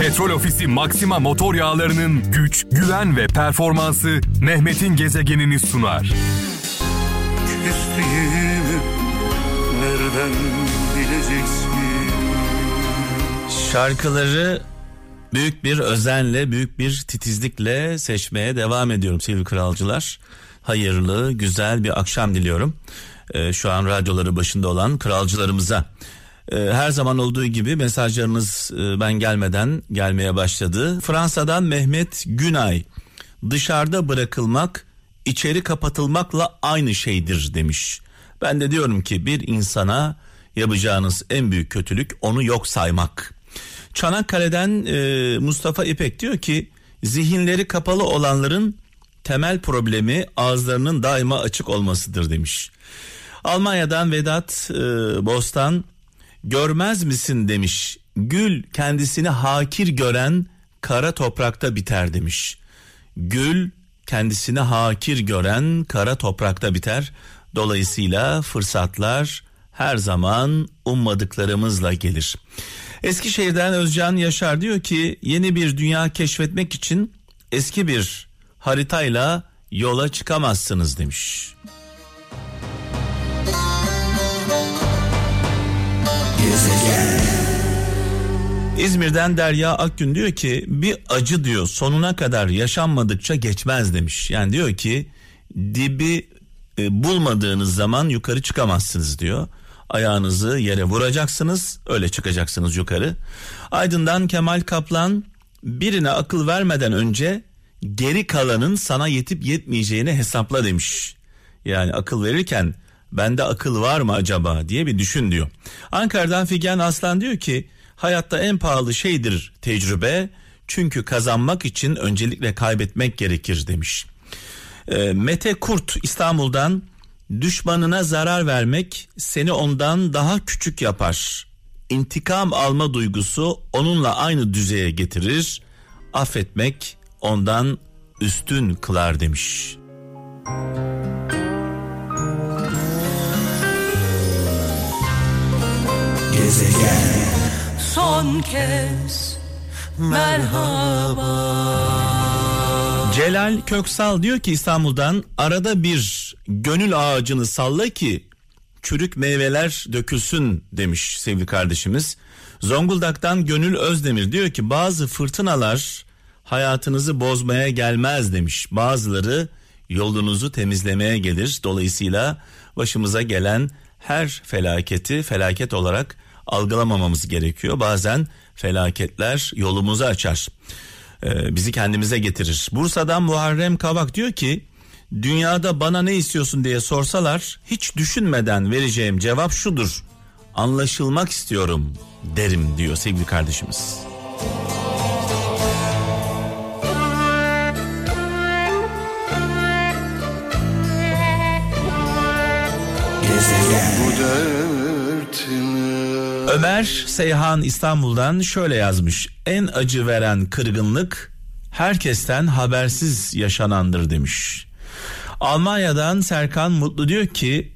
Petrol Ofisi Maxima motor yağlarının güç, güven ve performansı Mehmet'in gezegenini sunar. Küstüğümü nereden bileceksin? Şarkıları büyük bir özenle, büyük bir titizlikle seçmeye devam ediyorum sevgili kralcılar. Hayırlı, güzel bir akşam diliyorum. Ee, şu an radyoları başında olan kralcılarımıza. Ee, her zaman olduğu gibi mesajlarınız e, ben gelmeden gelmeye başladı. Fransa'dan Mehmet Günay. Dışarıda bırakılmak içeri kapatılmakla aynı şeydir demiş. Ben de diyorum ki bir insana yapacağınız en büyük kötülük onu yok saymak. Çanakkale'den e, Mustafa İpek diyor ki zihinleri kapalı olanların temel problemi ağızlarının daima açık olmasıdır demiş. Almanya'dan Vedat e, Bostan görmez misin demiş. Gül kendisini hakir gören kara toprakta biter demiş. Gül kendisini hakir gören kara toprakta biter. Dolayısıyla fırsatlar her zaman ummadıklarımızla gelir. Eskişehir'den Özcan Yaşar diyor ki yeni bir dünya keşfetmek için eski bir haritayla yola çıkamazsınız demiş. İzmir'den Derya Akgün diyor ki bir acı diyor sonuna kadar yaşanmadıkça geçmez demiş. Yani diyor ki dibi e, bulmadığınız zaman yukarı çıkamazsınız diyor. Ayağınızı yere vuracaksınız öyle çıkacaksınız yukarı. Aydın'dan Kemal Kaplan birine akıl vermeden önce geri kalanın sana yetip yetmeyeceğini hesapla demiş. Yani akıl verirken bende akıl var mı acaba diye bir düşün diyor. Ankara'dan Figen Aslan diyor ki hayatta en pahalı şeydir tecrübe çünkü kazanmak için öncelikle kaybetmek gerekir demiş. E, Mete Kurt İstanbul'dan düşmanına zarar vermek seni ondan daha küçük yapar. İntikam alma duygusu onunla aynı düzeye getirir. Affetmek ondan üstün kılar demiş. Son kez merhaba. Celal Köksal diyor ki İstanbul'dan arada bir gönül ağacını salla ki çürük meyveler dökülsün demiş sevgili kardeşimiz. Zonguldak'tan Gönül Özdemir diyor ki bazı fırtınalar hayatınızı bozmaya gelmez demiş. Bazıları yolunuzu temizlemeye gelir. Dolayısıyla başımıza gelen her felaketi felaket olarak algılamamamız gerekiyor. Bazen felaketler yolumuzu açar. Ee, bizi kendimize getirir. Bursa'dan Muharrem Kavak diyor ki dünyada bana ne istiyorsun diye sorsalar hiç düşünmeden vereceğim cevap şudur. Anlaşılmak istiyorum derim diyor sevgili kardeşimiz. Bu dertini Ömer Seyhan İstanbul'dan şöyle yazmış. En acı veren kırgınlık herkesten habersiz yaşanandır demiş. Almanya'dan Serkan Mutlu diyor ki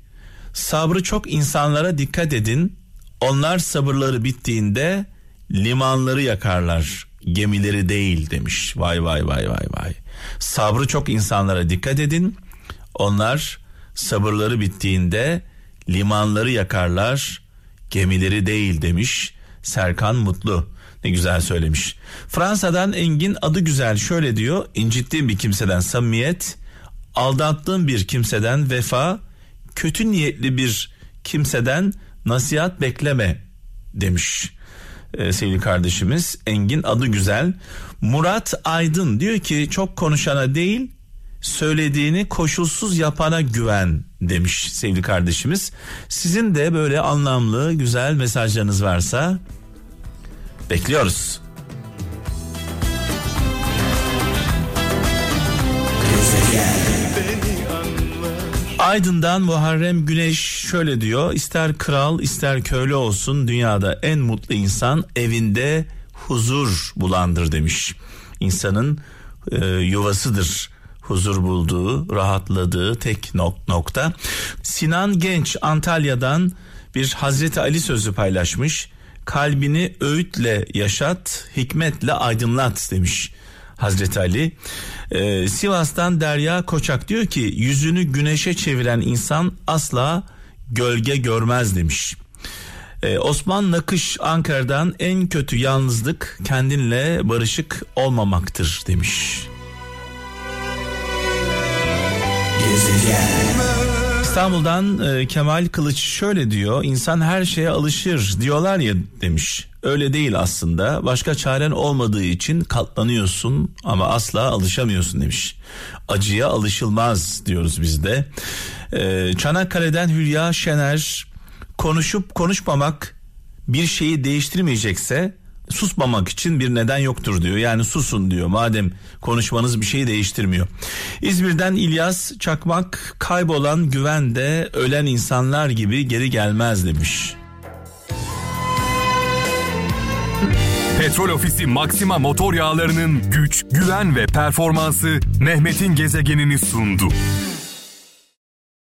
sabrı çok insanlara dikkat edin. Onlar sabırları bittiğinde limanları yakarlar gemileri değil demiş. Vay vay vay vay vay. Sabrı çok insanlara dikkat edin. Onlar sabırları bittiğinde limanları yakarlar gemileri değil demiş Serkan Mutlu. Ne güzel söylemiş. Fransa'dan Engin adı güzel şöyle diyor. İncittiğim bir kimseden samimiyet, aldattığım bir kimseden vefa, kötü niyetli bir kimseden nasihat bekleme demiş. Ee, sevgili kardeşimiz Engin adı güzel. Murat Aydın diyor ki çok konuşana değil söylediğini koşulsuz yapana güven demiş sevgili kardeşimiz. Sizin de böyle anlamlı güzel mesajlarınız varsa bekliyoruz. Aydın'dan Muharrem Güneş şöyle diyor. İster kral ister köylü olsun dünyada en mutlu insan evinde huzur bulandır demiş. İnsanın e, yuvasıdır huzur bulduğu, rahatladığı tek nok- nokta. Sinan Genç Antalya'dan bir Hazreti Ali sözü paylaşmış. kalbini öğütle yaşat, hikmetle aydınlat demiş. Hazreti Ali. Ee, Sivas'tan Derya Koçak diyor ki yüzünü güneşe çeviren insan asla gölge görmez demiş. Ee, Osman Nakış Ankara'dan en kötü yalnızlık kendinle barışık olmamaktır demiş. İstanbul'dan e, Kemal Kılıç şöyle diyor. İnsan her şeye alışır diyorlar ya demiş. Öyle değil aslında. Başka çaren olmadığı için katlanıyorsun ama asla alışamıyorsun demiş. Acıya alışılmaz diyoruz biz de. E, Çanakkale'den Hülya Şener konuşup konuşmamak bir şeyi değiştirmeyecekse susmamak için bir neden yoktur diyor. Yani susun diyor madem konuşmanız bir şeyi değiştirmiyor. İzmir'den İlyas Çakmak kaybolan güvende ölen insanlar gibi geri gelmez demiş. Petrol Ofisi Maxima motor yağlarının güç, güven ve performansı Mehmet'in gezegenini sundu.